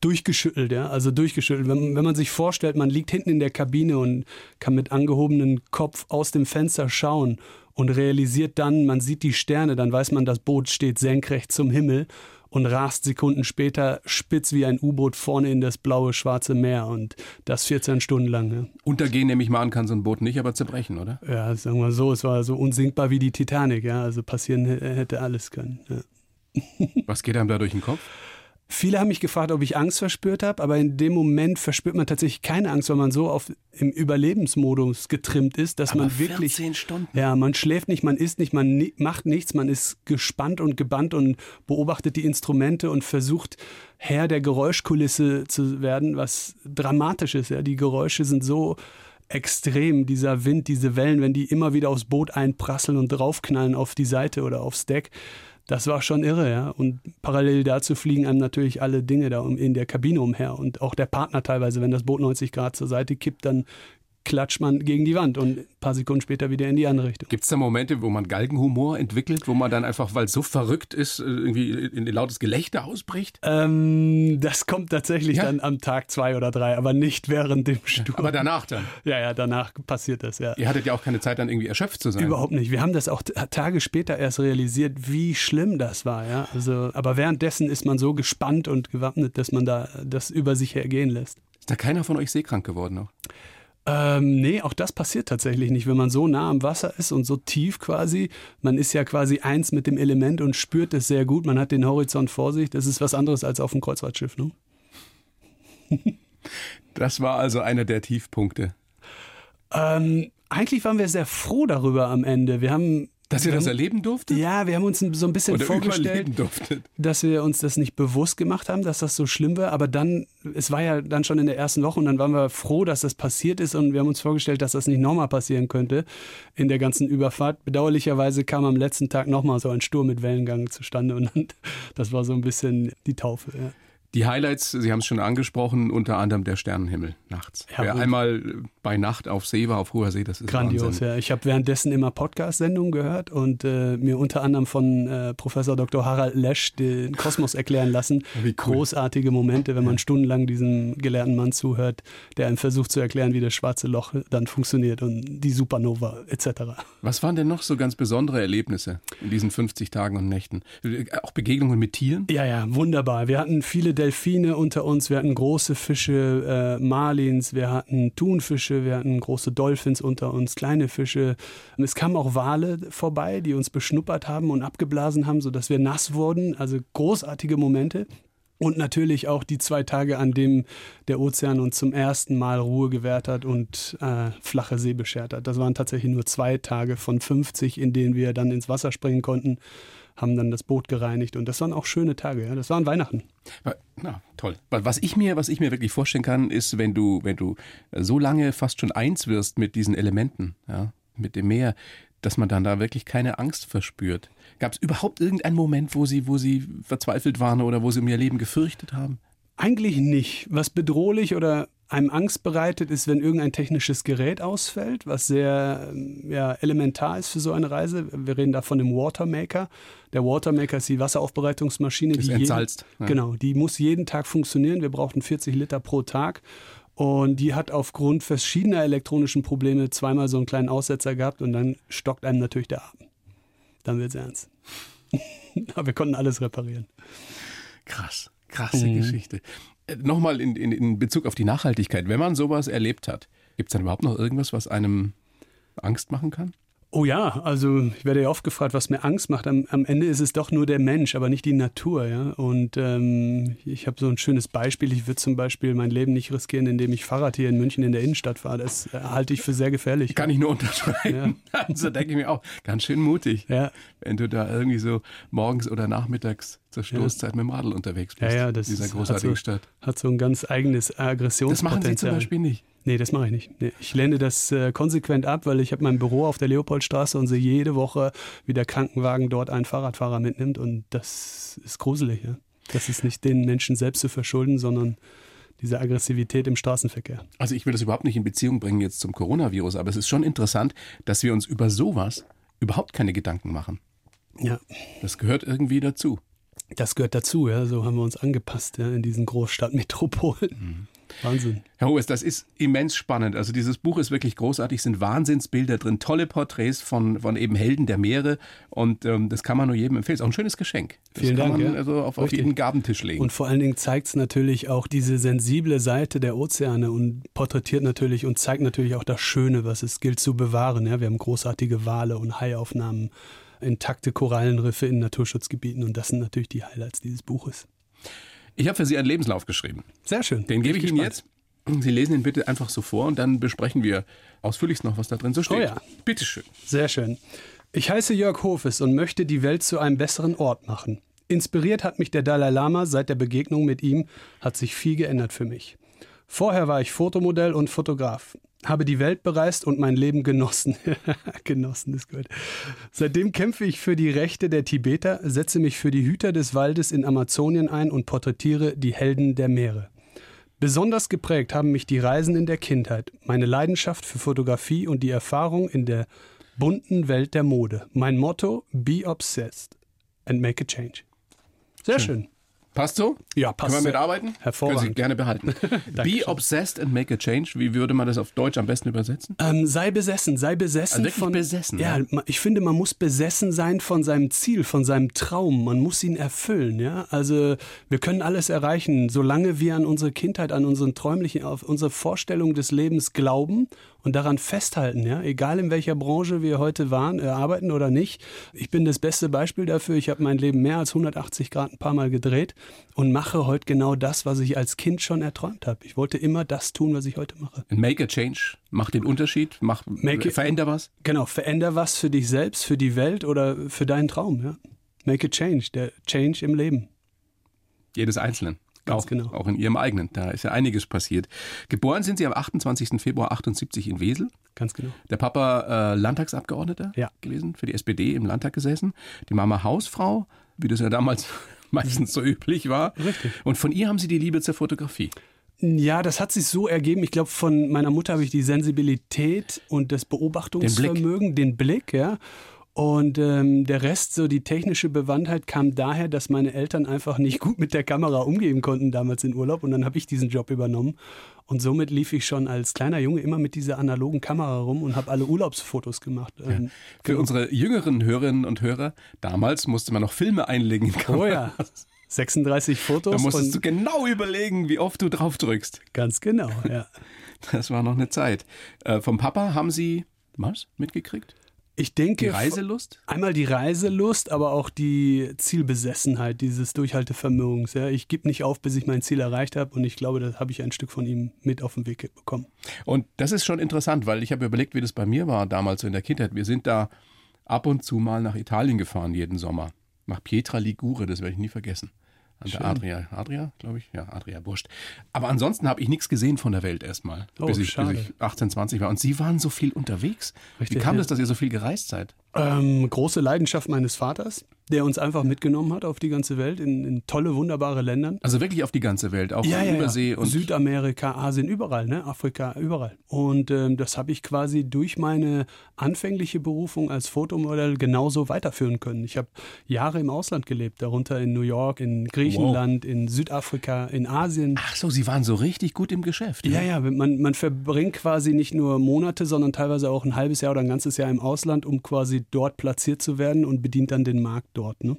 durchgeschüttelt, ja, also durchgeschüttelt. Wenn, wenn man sich vorstellt, man liegt hinten in der Kabine und kann mit angehobenem Kopf aus dem Fenster schauen und realisiert dann, man sieht die Sterne, dann weiß man, das Boot steht senkrecht zum Himmel und rast Sekunden später spitz wie ein U-Boot vorne in das blaue, schwarze Meer und das 14 Stunden lang. Ja. Untergehen, nehme ich mal an, kann so ein Boot nicht, aber zerbrechen, oder? Ja, sagen wir so, es war so unsinkbar wie die Titanic, ja. Also passieren hätte alles können. Ja. Was geht einem da durch den Kopf? Viele haben mich gefragt, ob ich Angst verspürt habe, aber in dem Moment verspürt man tatsächlich keine Angst, weil man so auf, im Überlebensmodus getrimmt ist, dass Aber man wirklich. 14 Stunden. Ja, man schläft nicht, man isst nicht, man ni macht nichts, man ist gespannt und gebannt und beobachtet die Instrumente und versucht Herr der Geräuschkulisse zu werden, was dramatisch ist. Ja, die Geräusche sind so extrem, dieser Wind, diese Wellen, wenn die immer wieder aufs Boot einprasseln und draufknallen auf die Seite oder aufs Deck das war schon irre, ja. Und parallel dazu fliegen einem natürlich alle Dinge da in der Kabine umher. Und auch der Partner teilweise, wenn das Boot 90 Grad zur Seite kippt, dann klatscht man gegen die Wand und ein paar Sekunden später wieder in die andere Richtung. Gibt es da Momente, wo man Galgenhumor entwickelt, wo man dann einfach, weil es so verrückt ist, irgendwie in ein lautes Gelächter ausbricht? Ähm, das kommt tatsächlich ja? dann am Tag zwei oder drei, aber nicht während dem Sturm. Aber danach dann? Ja, ja, danach passiert das, ja. Ihr hattet ja auch keine Zeit, dann irgendwie erschöpft zu sein. Überhaupt nicht. Wir haben das auch Tage später erst realisiert, wie schlimm das war, ja. Also, aber währenddessen ist man so gespannt und gewappnet, dass man da das über sich ergehen lässt. Ist da keiner von euch seekrank geworden noch? Ähm, nee, auch das passiert tatsächlich nicht, wenn man so nah am Wasser ist und so tief quasi. Man ist ja quasi eins mit dem Element und spürt es sehr gut. Man hat den Horizont vor sich. Das ist was anderes als auf einem Kreuzfahrtschiff, ne? das war also einer der Tiefpunkte. Ähm, eigentlich waren wir sehr froh darüber am Ende. Wir haben dass ihr das erleben durftet? Ja, wir haben uns so ein bisschen Oder vorgestellt, dass wir uns das nicht bewusst gemacht haben, dass das so schlimm war. Aber dann, es war ja dann schon in der ersten Woche und dann waren wir froh, dass das passiert ist und wir haben uns vorgestellt, dass das nicht nochmal passieren könnte in der ganzen Überfahrt. Bedauerlicherweise kam am letzten Tag nochmal so ein Sturm mit Wellengang zustande und dann, das war so ein bisschen die Taufe. Ja. Die Highlights, Sie haben es schon angesprochen, unter anderem der Sternenhimmel nachts. Ja, Wer einmal bei Nacht auf See war, auf hoher See, das ist Grandios, Wahnsinn. ja. Ich habe währenddessen immer Podcast-Sendungen gehört und äh, mir unter anderem von äh, Professor Dr. Harald Lesch den Kosmos erklären lassen. Wie cool. Großartige Momente, wenn man stundenlang diesem gelehrten Mann zuhört, der einem versucht zu erklären, wie das schwarze Loch dann funktioniert und die Supernova etc. Was waren denn noch so ganz besondere Erlebnisse in diesen 50 Tagen und Nächten? Auch Begegnungen mit Tieren? Ja, ja, wunderbar. Wir hatten viele Delfine unter uns, wir hatten große Fische, äh, Marlins, wir hatten Thunfische, wir hatten große Dolphins unter uns, kleine Fische. Es kamen auch Wale vorbei, die uns beschnuppert haben und abgeblasen haben, sodass wir nass wurden. Also großartige Momente. Und natürlich auch die zwei Tage, an denen der Ozean uns zum ersten Mal Ruhe gewährt hat und äh, flache See beschert hat. Das waren tatsächlich nur zwei Tage von 50, in denen wir dann ins Wasser springen konnten haben dann das Boot gereinigt und das waren auch schöne Tage. Ja. Das waren Weihnachten. Na, toll. Was ich mir, was ich mir wirklich vorstellen kann, ist, wenn du, wenn du so lange fast schon eins wirst mit diesen Elementen, ja, mit dem Meer, dass man dann da wirklich keine Angst verspürt. Gab es überhaupt irgendeinen Moment, wo sie, wo sie verzweifelt waren oder wo sie um ihr Leben gefürchtet haben? Eigentlich nicht. Was bedrohlich oder einem Angst bereitet, ist, wenn irgendein technisches Gerät ausfällt, was sehr ähm, ja, elementar ist für so eine Reise. Wir reden da von dem Watermaker. Der Watermaker ist die Wasseraufbereitungsmaschine. Ist die entsalzt. Jeden, ja. Genau, die muss jeden Tag funktionieren. Wir brauchten 40 Liter pro Tag. Und die hat aufgrund verschiedener elektronischen Probleme zweimal so einen kleinen Aussetzer gehabt und dann stockt einem natürlich der Atem. Dann wird es ernst. Aber wir konnten alles reparieren. Krass, krasse mhm. Geschichte. Nochmal in, in, in Bezug auf die Nachhaltigkeit. Wenn man sowas erlebt hat, gibt es dann überhaupt noch irgendwas, was einem Angst machen kann? Oh ja, also ich werde ja oft gefragt, was mir Angst macht. Am, am Ende ist es doch nur der Mensch, aber nicht die Natur. Ja? Und ähm, ich habe so ein schönes Beispiel. Ich würde zum Beispiel mein Leben nicht riskieren, indem ich Fahrrad hier in München in der Innenstadt fahre. Das äh, halte ich für sehr gefährlich. Kann ich nur unterschreiben. Ja. Also denke ich mir auch, ganz schön mutig, ja. wenn du da irgendwie so morgens oder nachmittags zur Stoßzeit ja. mit dem Radl unterwegs bist. Ja, ja, das dieser großartigen hat so, Stadt. Hat so ein ganz eigenes Aggressionspotenzial. Das machen Sie zum Beispiel nicht. Nee, das mache ich nicht. Nee, ich lehne das äh, konsequent ab, weil ich habe mein Büro auf der Leopoldstraße und sehe jede Woche, wie der Krankenwagen dort einen Fahrradfahrer mitnimmt und das ist gruselig. Ja? Das ist nicht den Menschen selbst zu verschulden, sondern diese Aggressivität im Straßenverkehr. Also ich will das überhaupt nicht in Beziehung bringen jetzt zum Coronavirus, aber es ist schon interessant, dass wir uns über sowas überhaupt keine Gedanken machen. Ja. Das gehört irgendwie dazu. Das gehört dazu, ja. So haben wir uns angepasst ja, in diesen Großstadtmetropolen. Mhm. Wahnsinn. Herr Hohes, das ist immens spannend. Also dieses Buch ist wirklich großartig, sind Wahnsinnsbilder drin, tolle Porträts von, von eben Helden der Meere und ähm, das kann man nur jedem empfehlen. Ist auch ein schönes Geschenk. Das Vielen kann Dank. man ja. also auf, auf jeden Gabentisch legen. Und vor allen Dingen zeigt es natürlich auch diese sensible Seite der Ozeane und porträtiert natürlich und zeigt natürlich auch das Schöne, was es gilt zu bewahren. Ja, wir haben großartige Wale und Haiaufnahmen, intakte Korallenriffe in Naturschutzgebieten und das sind natürlich die Highlights dieses Buches. Ich habe für Sie einen Lebenslauf geschrieben. Sehr schön. Den gebe ich Ihnen jetzt. Sie lesen ihn bitte einfach so vor und dann besprechen wir ausführlichst noch, was da drin so steht. Oh ja. Bitte schön. Sehr schön. Ich heiße Jörg Hofes und möchte die Welt zu einem besseren Ort machen. Inspiriert hat mich der Dalai Lama. Seit der Begegnung mit ihm hat sich viel geändert für mich. Vorher war ich Fotomodell und Fotograf, habe die Welt bereist und mein Leben genossen. genossen ist gut. Seitdem kämpfe ich für die Rechte der Tibeter, setze mich für die Hüter des Waldes in Amazonien ein und porträtiere die Helden der Meere. Besonders geprägt haben mich die Reisen in der Kindheit, meine Leidenschaft für Fotografie und die Erfahrung in der bunten Welt der Mode. Mein Motto: Be obsessed and make a change. Sehr schön. Passt so? Ja, passt Können wir mitarbeiten? Hervorragend. Können Sie gerne behalten. Be obsessed and make a change. Wie würde man das auf Deutsch am besten übersetzen? Ähm, sei besessen, sei besessen Also wirklich von. besessen, Ja, ja. ich finde, man muss besessen sein von seinem Ziel, von seinem Traum. Man muss ihn erfüllen. Ja, also wir können alles erreichen, solange wir an unsere Kindheit, an unseren träumlichen, auf unsere Vorstellung des Lebens glauben und daran festhalten. Ja, egal in welcher Branche wir heute waren, äh, arbeiten oder nicht. Ich bin das beste Beispiel dafür. Ich habe mein Leben mehr als 180 Grad ein paar Mal gedreht und mache heute genau das, was ich als Kind schon erträumt habe. Ich wollte immer das tun, was ich heute mache. And make a change. Mach den Unterschied. Mach, Make it- veränder was. Genau, veränder was für dich selbst, für die Welt oder für deinen Traum. Ja. Make a change, der Change im Leben. Jedes Einzelnen. Ganz auch, genau. auch in Ihrem eigenen. Da ist ja einiges passiert. Geboren sind Sie am 28. Februar 78 in Wesel. Ganz genau. Der Papa äh, Landtagsabgeordneter Ja. gewesen, für die SPD im Landtag gesessen. Die Mama Hausfrau, wie das ja damals meistens so üblich war. Richtig. Und von ihr haben Sie die Liebe zur Fotografie. Ja, das hat sich so ergeben. Ich glaube, von meiner Mutter habe ich die Sensibilität und das Beobachtungsvermögen, den Blick, ja. Und ähm, der Rest, so die technische Bewandtheit, kam daher, dass meine Eltern einfach nicht gut mit der Kamera umgehen konnten damals in Urlaub. Und dann habe ich diesen Job übernommen. Und somit lief ich schon als kleiner Junge immer mit dieser analogen Kamera rum und habe alle Urlaubsfotos gemacht. Ähm, Für unsere jüngeren Hörerinnen und Hörer, damals musste man noch Filme einlegen in Oh Kameras. ja, 36 Da Fotos musstest du genau überlegen, wie oft du drauf drückst. ganz genau, ja. Das war noch eine Zeit. Äh, vom Papa haben Sie was mitgekriegt? Ich denke, Die Reiselust? einmal die Reiselust, aber auch die Zielbesessenheit, dieses Durchhaltevermögens. Ja. Ich gebe nicht auf, bis ich mein Ziel erreicht habe und ich glaube, da habe ich ein Stück von ihm mit auf den Weg bekommen. Und das ist schon interessant, weil ich habe überlegt, wie das bei mir war damals so in der Kindheit. Wir sind da ab und zu mal nach Italien gefahren jeden Sommer. Nach Pietra Ligure, das werde ich nie vergessen. An der Adria. Adria, glaube ich? Ja, Adria, wurscht. Aber ansonsten habe ich nichts gesehen von der Welt erstmal, Oh, bis, ich, bis ich 18, 20 war. Und Sie waren so viel unterwegs. Richtig, wie kam ja. das, dass ihr so viel gereist seid? Ähm, große Leidenschaft meines Vaters, der uns einfach mitgenommen hat auf die ganze Welt, in, in tolle, wunderbare Ländern. Also wirklich auf die ganze Welt, auch ja, ja, Übersee ja. und Südamerika, Asien, überall, ne? Afrika, überall. Und ähm, das habe ich quasi durch meine anfängliche Berufung als Fotomodell genauso weiterführen können. Ich habe Jahre im Ausland gelebt, darunter in New York, in Griechenland, in Südafrika, in Asien. Ach so, Sie waren so richtig gut im Geschäft. Ja, ja, man, man verbringt quasi nicht nur Monate, sondern teilweise auch ein halbes Jahr oder ein ganzes Jahr im Ausland, um quasi dort platziert zu werden und bedient dann den Markt dort. Ne?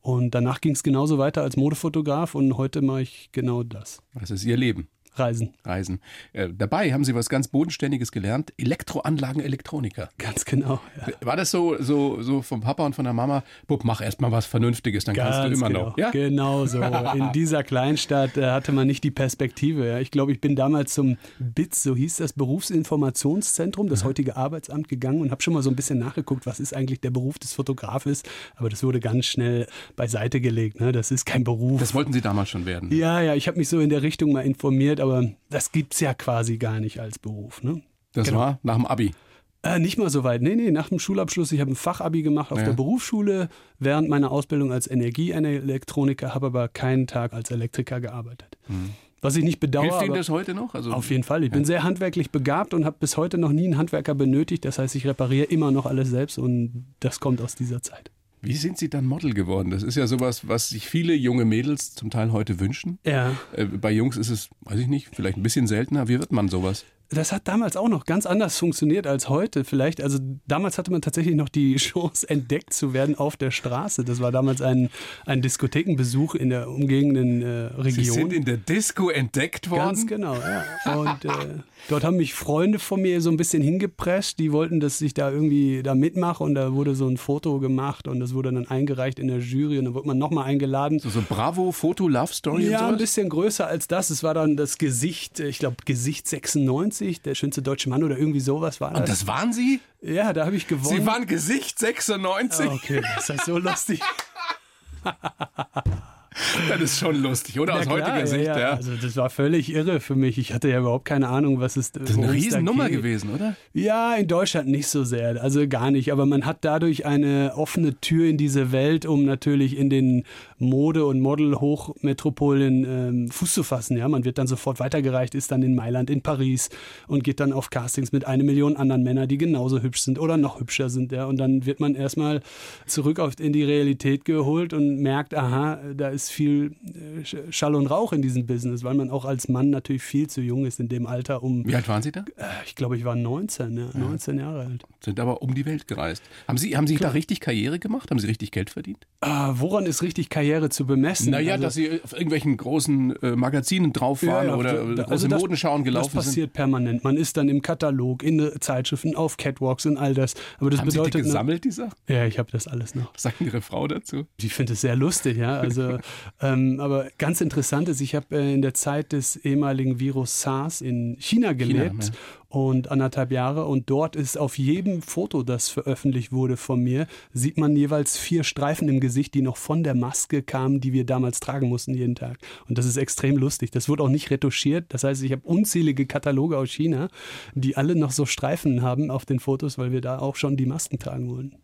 Und danach ging es genauso weiter als Modefotograf und heute mache ich genau das. Das ist Ihr Leben. Reisen. Reisen. Äh, dabei haben Sie was ganz Bodenständiges gelernt. Elektroanlagen, Elektroniker. Ganz genau. Ja. War das so, so, so vom Papa und von der Mama? Bub, mach erst mal was Vernünftiges, dann kannst du Ganz immer genau. noch. Ja? Genau so. In dieser Kleinstadt äh, hatte man nicht die Perspektive. Ja. Ich glaube, ich bin damals zum BITS, so hieß das Berufsinformationszentrum, das heutige Arbeitsamt gegangen und habe schon mal so ein bisschen nachgeguckt, was ist eigentlich der Beruf des Fotografes. Aber das wurde ganz schnell beiseite gelegt. Ne. Das ist kein Beruf. Das wollten Sie damals schon werden. ja, ja, ich habe mich so in der Richtung mal informiert, aber das gibt's ja quasi gar nicht als Beruf. Ne? Das Genau. war nach dem Abi. Äh, nicht mal so weit. Nee, nee, nach dem Schulabschluss. Ich habe ein Fachabi gemacht auf Ja. der Berufsschule während meiner Ausbildung als Energieelektroniker, habe aber keinen Tag als Elektriker gearbeitet. Was ich nicht bedauere. Mhm. Hilft Ihnen das heute noch? Also, auf jeden Fall. Ich bin sehr handwerklich begabt und habe bis heute noch nie einen Handwerker benötigt. Das heißt, ich repariere immer noch alles selbst und das kommt aus dieser Zeit. Wie sind Sie dann Model geworden? Das ist ja sowas, was sich viele junge Mädels zum Teil heute wünschen. Ja. Äh, bei Jungs ist es, weiß ich nicht, vielleicht ein bisschen seltener. Wie wird man sowas? Das hat damals auch noch ganz anders funktioniert als heute vielleicht. Also damals hatte man tatsächlich noch die Chance, entdeckt zu werden auf der Straße. Das war damals ein, ein Diskothekenbesuch in der umgegenden äh, Region. Sie sind in der Disco entdeckt worden? Ganz genau, ja. Und äh, dort haben mich Freunde von mir so ein bisschen hingepresst. Die wollten, dass ich da irgendwie da mitmache und da wurde so ein Foto gemacht und das wurde dann eingereicht in der Jury und dann wurde man nochmal eingeladen. So, so Bravo-Foto-Love-Story? Ja, ein bisschen größer als das. Es war dann das Gesicht, ich glaube Gesicht 96 96, der schönste deutsche Mann oder irgendwie sowas war das. Und das waren Sie? Ja, da habe ich gewonnen. Sie waren Gesicht 96? Okay, das ist so lustig. Das ist schon lustig, oder? Ja, Aus klar, heutiger Sicht, ja, ja. Also das war völlig irre für mich. Ich hatte ja überhaupt keine Ahnung, was es Das ist eine Riesennummer gewesen, oder? Ja, in Deutschland nicht so sehr, also gar nicht. Aber man hat dadurch eine offene Tür in diese Welt, um natürlich in den Mode- und Model-Hochmetropolen ähm, Fuß zu fassen. Ja, man wird dann sofort weitergereicht, ist dann in Mailand, in Paris und geht dann auf Castings mit einer Million anderen Männern, die genauso hübsch sind oder noch hübscher sind. Ja, und dann wird man erstmal zurück auf, in die Realität geholt und merkt, aha, da ist viel äh, Schall und Rauch in diesem Business, weil man auch als Mann natürlich viel zu jung ist in dem Alter, um. Wie alt waren Sie da? Äh, ich glaube, ich war 19, ja, 19 Jahre alt. Sind aber um die Welt gereist. Haben Sie, haben Sie da richtig Karriere gemacht? Haben Sie richtig Geld verdient? Ah, woran ist richtig Karriere zu bemessen? Naja, also, dass Sie auf irgendwelchen großen äh, Magazinen drauf waren ja, ja, oder da, große also das, Modenschauen gelaufen sind. Das passiert sind. permanent. Man ist dann im Katalog, in Zeitschriften, auf Catwalks und all das. Aber das haben bedeutet, Sie die gesammelt, die Sachen? Ja, ich habe das alles noch. Was sagt Ihre Frau dazu? Die findet es sehr lustig, ja. Also, ähm, aber ganz interessant ist, ich habe äh, in der Zeit des ehemaligen Virus SARS in China gelebt China, ja und anderthalb Jahre. Und dort ist auf jedem Foto, das veröffentlicht wurde von mir, sieht man jeweils vier Streifen im Gesicht, die noch von der Maske kamen, die wir damals tragen mussten jeden Tag. Und das ist extrem lustig. Das wurde auch nicht retuschiert. Das heißt, ich habe unzählige Kataloge aus China, die alle noch so Streifen haben auf den Fotos, weil wir da auch schon die Masken tragen wollen.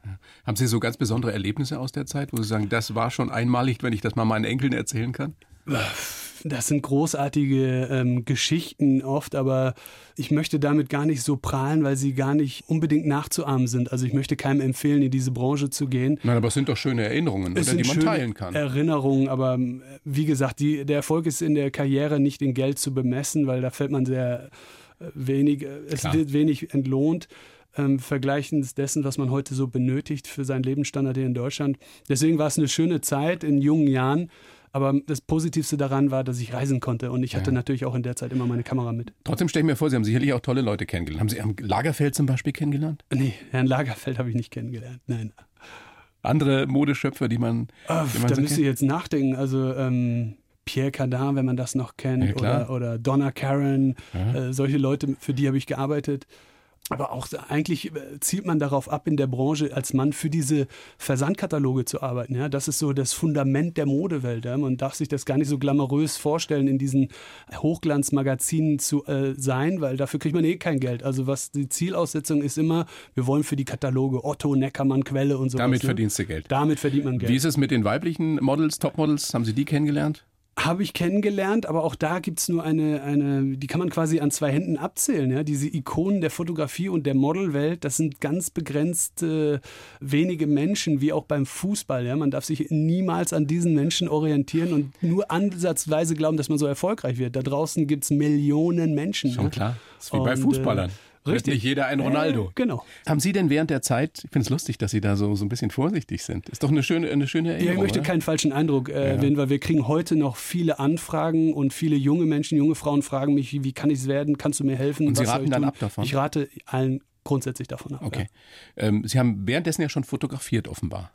Haben Sie so ganz besondere Erlebnisse aus der Zeit, wo Sie sagen, das war schon einmalig, wenn ich das mal meinen Enkeln erzählen kann? Das sind großartige ähm, Geschichten oft, aber ich möchte damit gar nicht so prahlen, weil sie gar nicht unbedingt nachzuahmen sind. Also ich möchte keinem empfehlen, in diese Branche zu gehen. Nein, aber es sind doch schöne Erinnerungen, oder, die man teilen kann. Erinnerungen, aber ähm, wie gesagt, die, der Erfolg ist in der Karriere nicht in Geld zu bemessen, weil da fällt man sehr äh, wenig, äh, es Klar. wird wenig entlohnt ähm, vergleichens dessen, was man heute so benötigt für seinen Lebensstandard hier in Deutschland. Deswegen war es eine schöne Zeit in jungen Jahren. Aber das Positivste daran war, dass ich reisen konnte und ich hatte ja. natürlich auch in der Zeit immer meine Kamera mit. Trotzdem stelle ich mir vor, Sie haben sicherlich auch tolle Leute kennengelernt. Haben Sie Herrn Lagerfeld zum Beispiel kennengelernt? Nee, Herrn Lagerfeld habe ich nicht kennengelernt, nein. Andere Modeschöpfer, die man. Ach, die man da so müsste ich jetzt nachdenken. Also, ähm, Pierre Cardin, wenn man das noch kennt, ja, oder, oder Donna Karen, äh, solche Leute, für die habe ich gearbeitet. Aber auch eigentlich äh, zielt man darauf ab, in der Branche als Mann für diese Versandkataloge zu arbeiten. Ja, das ist so das Fundament der Modewelt. Ja. Man darf sich das gar nicht so glamourös vorstellen, in diesen Hochglanzmagazinen zu äh, sein, weil dafür kriegt man eh kein Geld. Also was die Zielaussetzung ist immer, wir wollen für die Kataloge Otto, Neckermann, Quelle und so. Damit ne? verdienst du Geld. Damit verdient man Geld. Wie ist es mit den weiblichen Models, Topmodels? Haben Sie die kennengelernt? Habe ich kennengelernt, aber auch da gibt es nur eine, eine, die kann man quasi an zwei Händen abzählen. Ja? Diese Ikonen der Fotografie und der Modelwelt, das sind ganz begrenzte wenige Menschen, wie auch beim Fußball. Ja? Man darf sich niemals an diesen Menschen orientieren und nur ansatzweise glauben, dass man so erfolgreich wird. Da draußen gibt es Millionen Menschen. Schon ja? klar. Das ist wie und, bei Fußballern. Äh, Richtig. Nicht jeder ein Ronaldo. Äh, genau. Haben Sie denn während der Zeit, ich finde es lustig, dass Sie da so, so ein bisschen vorsichtig sind. Ist doch eine schöne, eine schöne Erinnerung. Ja, ich möchte oder? keinen falschen Eindruck äh, ja. weil wir kriegen heute noch viele Anfragen und viele junge Menschen, junge Frauen fragen mich, wie kann ich es werden? Kannst du mir helfen? Und Sie raten dann ab davon? Ich rate allen grundsätzlich davon ab. Okay. Ja. Ähm, Sie haben währenddessen ja schon fotografiert, offenbar.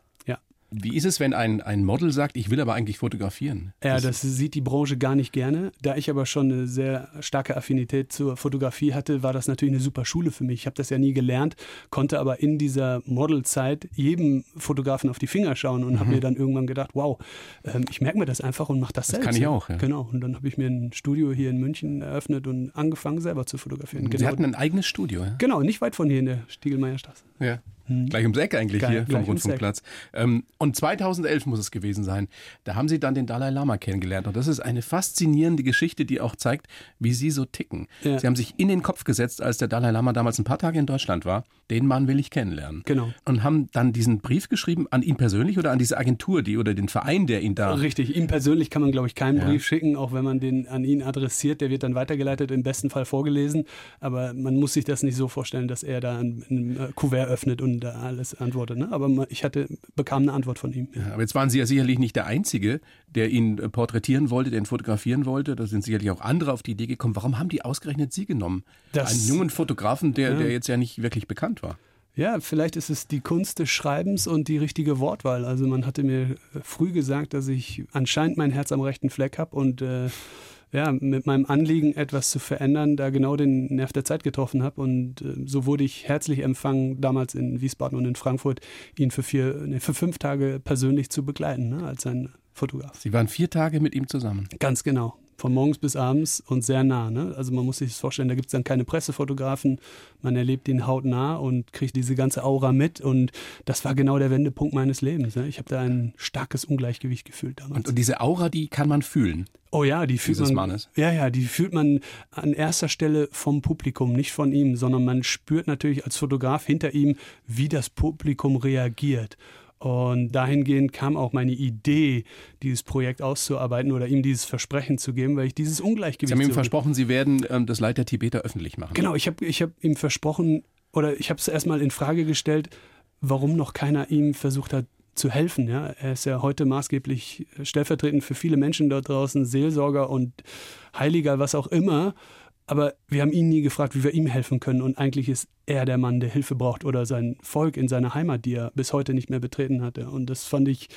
Wie ist es, wenn ein, ein Model sagt, ich will aber eigentlich fotografieren? Ja, das, das sieht die Branche gar nicht gerne. Da ich aber schon eine sehr starke Affinität zur Fotografie hatte, war das natürlich eine super Schule für mich. Ich habe das ja nie gelernt, konnte aber in dieser Modelzeit jedem Fotografen auf die Finger schauen und mhm. habe mir dann irgendwann gedacht, wow, ähm, ich merke mir das einfach und mache das, das selbst. Das kann ich auch, ja. Genau. Und dann habe ich mir ein Studio hier in München eröffnet und angefangen, selber zu fotografieren. Sie genau. hatten ein eigenes Studio, ja? Genau, nicht weit von hier in der Stiegelmeierstraße. Ja. Hm. Gleich ums Eck eigentlich Geil, hier vom Rundfunkplatz. Ähm, und 2011 muss es gewesen sein. Da haben Sie dann den Dalai Lama kennengelernt. Und das ist eine faszinierende Geschichte, die auch zeigt, wie Sie so ticken. Ja. Sie haben sich in den Kopf gesetzt, als der Dalai Lama damals ein paar Tage in Deutschland war. Den Mann will ich kennenlernen. Genau. Und haben dann diesen Brief geschrieben an ihn persönlich oder an diese Agentur, die oder den Verein, der ihn da. Richtig, ihm persönlich kann man, glaube ich, keinen ja. Brief schicken, auch wenn man den an ihn adressiert. Der wird dann weitergeleitet, im besten Fall vorgelesen. Aber man muss sich das nicht so vorstellen, dass er da ein, ein äh, Kuvert öffnet und da alles antwortet. Ne? Aber ich hatte, bekam eine Antwort von ihm. Ja, aber jetzt waren Sie ja sicherlich nicht der Einzige, der ihn äh, porträtieren wollte, der ihn fotografieren wollte. Da sind sicherlich auch andere auf die Idee gekommen. Warum haben die ausgerechnet Sie genommen? Das, Einen jungen Fotografen, der, ja. der jetzt ja nicht wirklich bekannt war. Ja, vielleicht ist es die Kunst des Schreibens und die richtige Wortwahl. Also man hatte mir früh gesagt, dass ich anscheinend mein Herz am rechten Fleck habe und äh, ja, mit meinem Anliegen, etwas zu verändern, da genau den Nerv der Zeit getroffen habe. Und äh, so wurde ich herzlich empfangen, damals in Wiesbaden und in Frankfurt, ihn für, vier, nee, für fünf Tage persönlich zu begleiten, ne, als sein Fotograf. Sie waren vier Tage mit ihm zusammen. Ganz genau von morgens bis abends und sehr nah. Ne? Also man muss sich das vorstellen, da gibt es dann keine Pressefotografen, man erlebt ihn hautnah und kriegt diese ganze Aura mit und das war genau der Wendepunkt meines Lebens. Ne? Ich habe da ein starkes Ungleichgewicht gefühlt damals. Und, und, diese Aura, die kann man fühlen. Oh ja, die fühlt man. Mannes. Ja, ja, die fühlt man an erster Stelle vom Publikum, nicht von ihm, sondern man spürt natürlich als Fotograf hinter ihm, wie das Publikum reagiert. Und dahingehend kam auch meine Idee, dieses Projekt auszuarbeiten oder ihm dieses Versprechen zu geben, weil ich dieses Ungleichgewicht. Sie haben ihm versprochen, Sie werden ähm, das Leid der Tibeter öffentlich machen. Genau, ich habe ich hab ihm versprochen, oder ich habe es erstmal in Frage gestellt, warum noch keiner ihm versucht hat zu helfen. Ja? Er ist ja heute maßgeblich stellvertretend für viele Menschen dort draußen, Seelsorger und Heiliger, was auch immer. Aber wir haben ihn nie gefragt, wie wir ihm helfen können. Und eigentlich ist er der Mann, der Hilfe braucht oder sein Volk in seiner Heimat, die er bis heute nicht mehr betreten hatte. Und das fand ich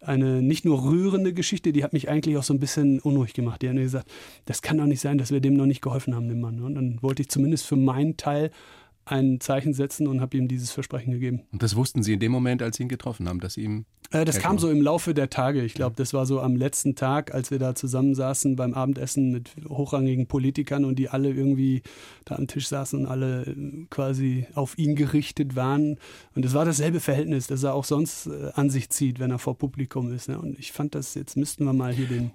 eine nicht nur rührende Geschichte, die hat mich eigentlich auch so ein bisschen unruhig gemacht. Die haben gesagt, das kann doch nicht sein, dass wir dem noch nicht geholfen haben, dem Mann. Und dann wollte ich zumindest für meinen Teil ein Zeichen setzen und habe ihm dieses Versprechen gegeben. Und das wussten Sie in dem Moment, als Sie ihn getroffen haben, dass Sie ihm. Äh, das kam so im Laufe der Tage. Ich glaube, das war so am letzten Tag, als wir da zusammensaßen beim Abendessen mit hochrangigen Politikern und die alle irgendwie da am Tisch saßen und alle äh, quasi auf ihn gerichtet waren. Und es war dasselbe Verhältnis, das er auch sonst äh, an sich zieht, wenn er vor Publikum ist. Ne? Und ich fand das, jetzt müssten wir mal hier den,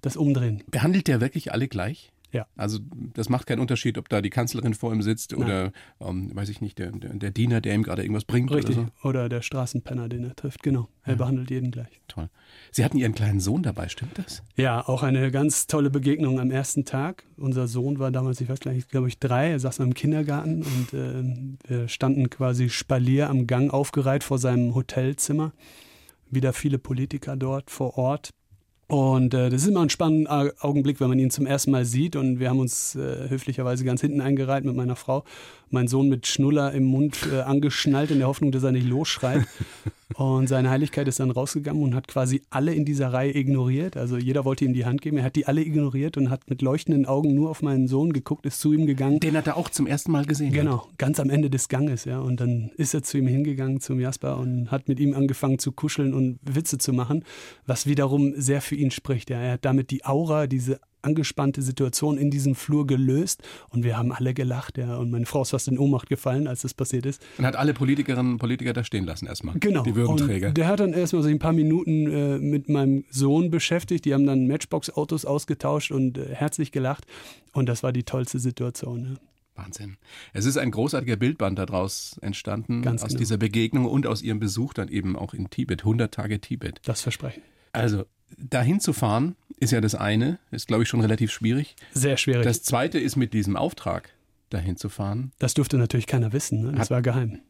das umdrehen. Behandelt der wirklich alle gleich? Ja. Also das macht keinen Unterschied, ob da die Kanzlerin vor ihm sitzt Nein. oder, ähm, weiß ich nicht, der, der, der, Diener, der ihm gerade irgendwas bringt Richtig. oder so. Oder der Straßenpenner, den er trifft. Genau. Er ja. behandelt jeden gleich. Toll. Sie hatten Ihren kleinen Sohn dabei, stimmt das? Ja, auch eine ganz tolle Begegnung am ersten Tag. Unser Sohn war damals, ich weiß gar nicht, glaube ich, drei. Er saß im Kindergarten und äh, wir standen quasi Spalier am Gang aufgereiht vor seinem Hotelzimmer. Wieder viele Politiker dort vor Ort. Und äh, das ist immer ein spannender Augenblick, wenn man ihn zum ersten Mal sieht. Und wir haben uns äh, höflicherweise ganz hinten eingereiht mit meiner Frau mein Sohn mit Schnuller im Mund äh, angeschnallt in der Hoffnung, dass er nicht losschreit. Und seine Heiligkeit ist dann rausgegangen und hat quasi alle in dieser Reihe ignoriert. Also jeder wollte ihm die Hand geben. Er hat die alle ignoriert und hat mit leuchtenden Augen nur auf meinen Sohn geguckt, ist zu ihm gegangen. Den hat er auch zum ersten Mal gesehen. Genau, ganz am Ende des Ganges, ja. Und dann ist er zu ihm hingegangen, zum Jasper, und hat mit ihm angefangen zu kuscheln und Witze zu machen, was wiederum sehr für ihn spricht. Ja. Er hat damit die Aura, diese angespannte Situation in diesem Flur gelöst und wir haben alle gelacht, ja. Und meine Frau ist fast in Ohnmacht gefallen, als das passiert ist. Und hat alle Politikerinnen und Politiker da stehen lassen erstmal. Genau. Die Würdenträger. Und der hat dann erstmal so ein paar Minuten äh, mit meinem Sohn beschäftigt. Die haben dann Matchbox-Autos ausgetauscht und äh, herzlich gelacht. Und das war die tollste Situation. Ja. Wahnsinn. Es ist ein großartiger Bildband daraus entstanden, Ganz aus genau. dieser Begegnung und aus ihrem Besuch dann eben auch in Tibet, 100 Tage Tibet. Das Versprechen. Also dahin zu fahren, ist ja das eine, ist glaube ich schon relativ schwierig. Sehr schwierig. Das zweite ist mit diesem Auftrag dahin zu fahren. Das durfte natürlich keiner wissen, ne? das Hat, war geheim.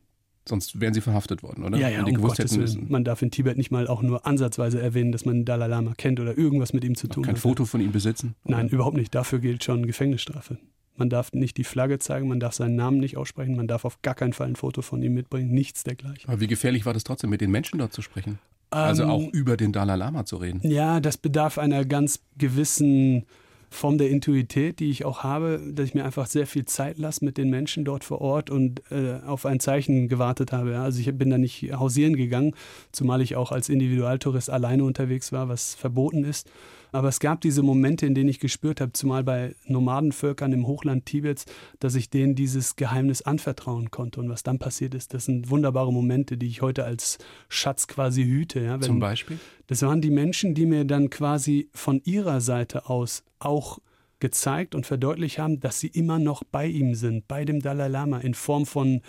Sonst wären sie verhaftet worden, oder? Ja, ja, um Gottes Willen. Man darf in Tibet nicht mal auch nur ansatzweise erwähnen, dass man Dalai Lama kennt oder irgendwas mit ihm zu tun kein hat. Kein Foto von ihm besitzen? Oder? Nein, überhaupt nicht. Dafür gilt schon Gefängnisstrafe. Man darf nicht die Flagge zeigen, man darf seinen Namen nicht aussprechen, man darf auf gar keinen Fall ein Foto von ihm mitbringen, nichts dergleichen. Aber wie gefährlich war das trotzdem, mit den Menschen dort zu sprechen? Also auch ähm, über den Dalai Lama zu reden. Ja, das bedarf einer ganz gewissen Form der Intuität, die ich auch habe, dass ich mir einfach sehr viel Zeit lasse mit den Menschen dort vor Ort und äh, auf ein Zeichen gewartet habe. Ja. Also ich bin da nicht hausieren gegangen, zumal ich auch als Individualtourist alleine unterwegs war, was verboten ist. Aber es gab diese Momente, in denen ich gespürt habe, zumal bei Nomadenvölkern im Hochland Tibets, dass ich denen dieses Geheimnis anvertrauen konnte. Und was dann passiert ist, das sind wunderbare Momente, die ich heute als Schatz quasi hüte. Ja, wenn, Zum Beispiel? Das waren die Menschen, die mir dann quasi von ihrer Seite aus auch gezeigt und verdeutlicht haben, dass sie immer noch bei ihm sind, bei dem Dalai Lama in Form von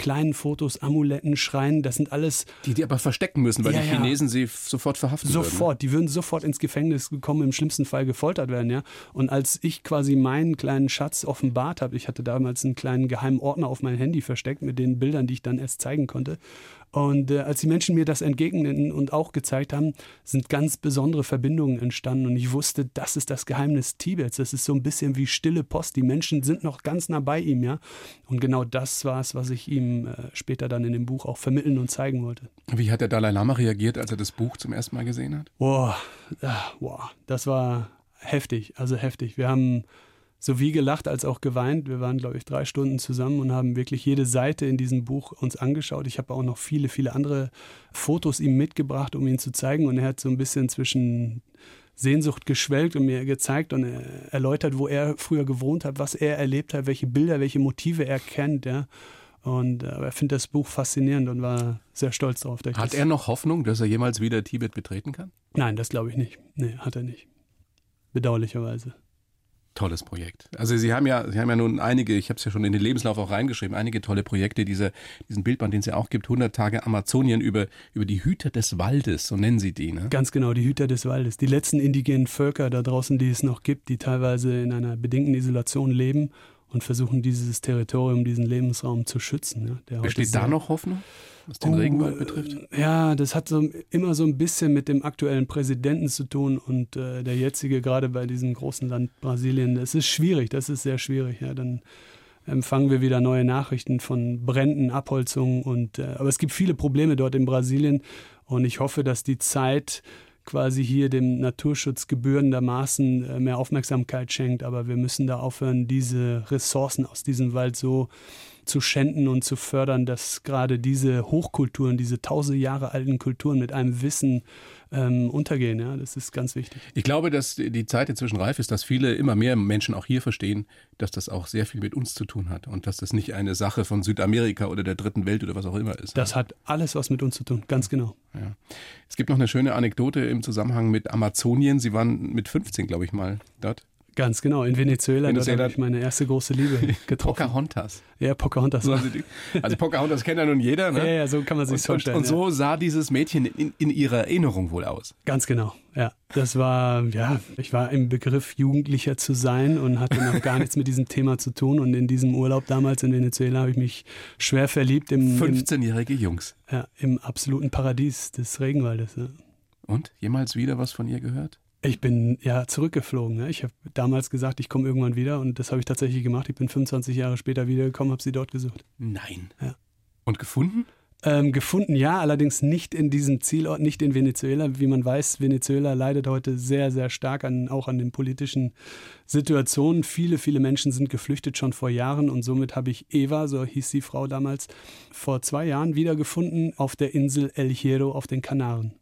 kleinen Fotos, Amuletten, Schreien, das sind alles. Die die aber verstecken müssen, weil Ja, die ja. Chinesen sie f- sofort verhaften würden. Sofort, die würden sofort ins Gefängnis kommen, im schlimmsten Fall gefoltert werden, ja. Und als ich quasi meinen kleinen Schatz offenbart habe, ich hatte damals einen kleinen geheimen Ordner auf mein Handy versteckt mit den Bildern, die ich dann erst zeigen konnte. Und äh, als die Menschen mir das entgegneten und auch gezeigt haben, sind ganz besondere Verbindungen entstanden. Und ich wusste, das ist das Geheimnis Tibets. Das ist so ein bisschen wie stille Post. Die Menschen sind noch ganz nah bei ihm, ja. Und genau das war es, was ich ihm äh, später dann in dem Buch auch vermitteln und zeigen wollte. Wie hat der Dalai Lama reagiert, als er das Buch zum ersten Mal gesehen hat? Boah, ah, boah, das war heftig, also heftig. Wir haben sowie gelacht als auch geweint. Wir waren, glaube ich, drei Stunden zusammen und haben wirklich jede Seite in diesem Buch uns angeschaut. Ich habe auch noch viele, viele andere Fotos ihm mitgebracht, um ihn zu zeigen. Und er hat so ein bisschen zwischen Sehnsucht geschwelgt und mir gezeigt und erläutert, wo er früher gewohnt hat, was er erlebt hat, welche Bilder, welche Motive er kennt. Ja. Und äh, aber er findet das Buch faszinierend und war sehr stolz darauf. Hat er noch Hoffnung, dass er jemals wieder Tibet betreten kann? Nein, das glaube ich nicht. Nee, hat er nicht. Bedauerlicherweise. Tolles Projekt. Also Sie haben ja, Sie haben ja nun einige, ich habe es ja schon in den Lebenslauf auch reingeschrieben, einige tolle Projekte. Diese, diesen Bildband, den es ja auch gibt, 100 Tage Amazonien über, über die Hüter des Waldes, so nennen Sie die. Ne? Ganz genau, die Hüter des Waldes. Die letzten indigenen Völker da draußen, die es noch gibt, die teilweise in einer bedingten Isolation leben und versuchen, dieses Territorium, diesen Lebensraum zu schützen. Ja, Besteht da noch Hoffnung, was den Oh, Regenwald betrifft? Ja, das hat so immer so ein bisschen mit dem aktuellen Präsidenten zu tun und äh, der jetzige, gerade bei diesem großen Land Brasilien. Das ist schwierig, das ist sehr schwierig. Ja, dann empfangen wir wieder neue Nachrichten von Bränden, Abholzungen und äh, aber es gibt viele Probleme dort in Brasilien und ich hoffe, dass die Zeit quasi hier dem Naturschutz gebührendermaßen äh, mehr Aufmerksamkeit schenkt, aber wir müssen da aufhören, diese Ressourcen aus diesem Wald so zu schänden und zu fördern, dass gerade diese Hochkulturen, diese tausend Jahre alten Kulturen mit einem Wissen ähm, untergehen. Ja, das ist ganz wichtig. Ich glaube, dass die Zeit inzwischen reif ist, dass viele, immer mehr Menschen auch hier verstehen, dass das auch sehr viel mit uns zu tun hat und dass das nicht eine Sache von Südamerika oder der dritten Welt oder was auch immer ist. Das hat alles was mit uns zu tun, ganz genau. Ja. Es gibt noch eine schöne Anekdote im Zusammenhang mit Amazonien. Sie waren mit 15, glaube ich mal, dort. Ganz genau. In Venezuela, Venezuela. dort habe ich meine erste große Liebe getroffen. Pocahontas. Ja, Pocahontas. So haben Sie die- Also Pocahontas kennt ja nun jeder, ne? Ja, ja, so kann man sich und, und, vorstellen. und ja. so sah dieses Mädchen in, in ihrer Erinnerung wohl aus. Ganz genau, ja. Das war, ja, ich war im Begriff, Jugendlicher zu sein und hatte noch gar nichts mit diesem Thema zu tun. Und in diesem Urlaub damals in Venezuela habe ich mich schwer verliebt im, im, 15-jährige Jungs. ja, im absoluten Paradies des Regenwaldes. Ja. Und jemals wieder was von ihr gehört? Ich bin ja zurückgeflogen. Ne? Ich habe damals gesagt, ich komme irgendwann wieder und das habe ich tatsächlich gemacht. Ich bin 25 Jahre später wiedergekommen, habe sie dort gesucht. Nein. Ja. Und gefunden? Ähm, gefunden, ja, allerdings nicht in diesem Zielort, nicht in Venezuela. Wie man weiß, Venezuela leidet heute sehr, sehr stark an, auch an den politischen Situationen. Viele, viele Menschen sind geflüchtet schon vor Jahren und somit habe ich Eva, so hieß die Frau damals, vor zwei Jahren wiedergefunden auf der Insel El Hierro auf den Kanaren.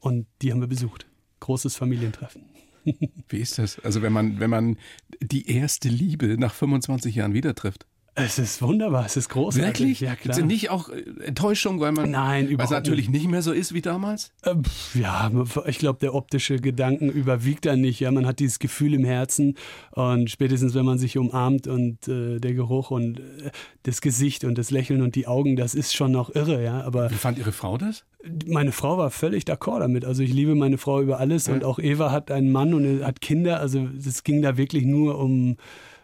Und die haben wir besucht. Großes Familientreffen. Wie ist das? Also wenn man, wenn man die erste Liebe nach 25 Jahren wieder trifft. Es ist wunderbar, es ist großartig. Wirklich? Ja, klar. denn nicht auch äh, Enttäuschung, weil man Nein, weil es überhaupt natürlich nicht mehr so ist wie damals? Äh, Ja, ich glaube, der optische Gedanken überwiegt dann nicht. Ja, man hat dieses Gefühl im Herzen und spätestens, wenn man sich umarmt und äh, der Geruch und äh, das Gesicht und das Lächeln und die Augen, das ist schon noch irre. Ja, aber Wie fand Ihre Frau das? meine Frau war völlig d'accord damit. Also ich liebe meine Frau über alles und auch Eva hat einen Mann und hat Kinder. Also es ging da wirklich nur um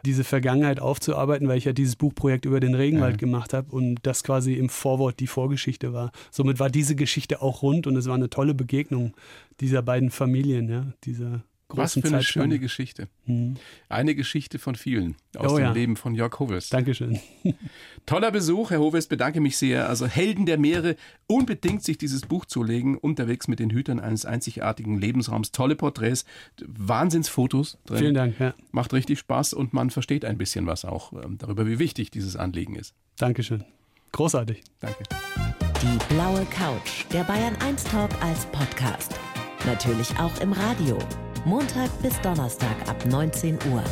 diese Vergangenheit aufzuarbeiten, weil ich ja dieses Buchprojekt über den Regenwald gemacht habe und das quasi im Vorwort die Vorgeschichte war. Somit war diese Geschichte auch rund und es war eine tolle Begegnung dieser beiden Familien, ja, dieser Was für eine Zeitspanne. schöne Geschichte. Hm. Eine Geschichte von vielen aus Oh dem ja. Leben von Jörg Hovest. Dankeschön. Toller Besuch, Herr Hovest, bedanke mich sehr. Also Helden der Meere, unbedingt sich dieses Buch zulegen, unterwegs mit den Hütern eines einzigartigen Lebensraums. Tolle Porträts, Wahnsinnsfotos drin. Vielen Dank. Ja. Macht richtig Spaß und man versteht ein bisschen was auch ähm, darüber, wie wichtig dieses Anliegen ist. Dankeschön. Großartig. Danke. Die blaue Couch, der Bayern 1 Talk als Podcast. Natürlich auch im Radio. Montag bis Donnerstag ab 19 Uhr.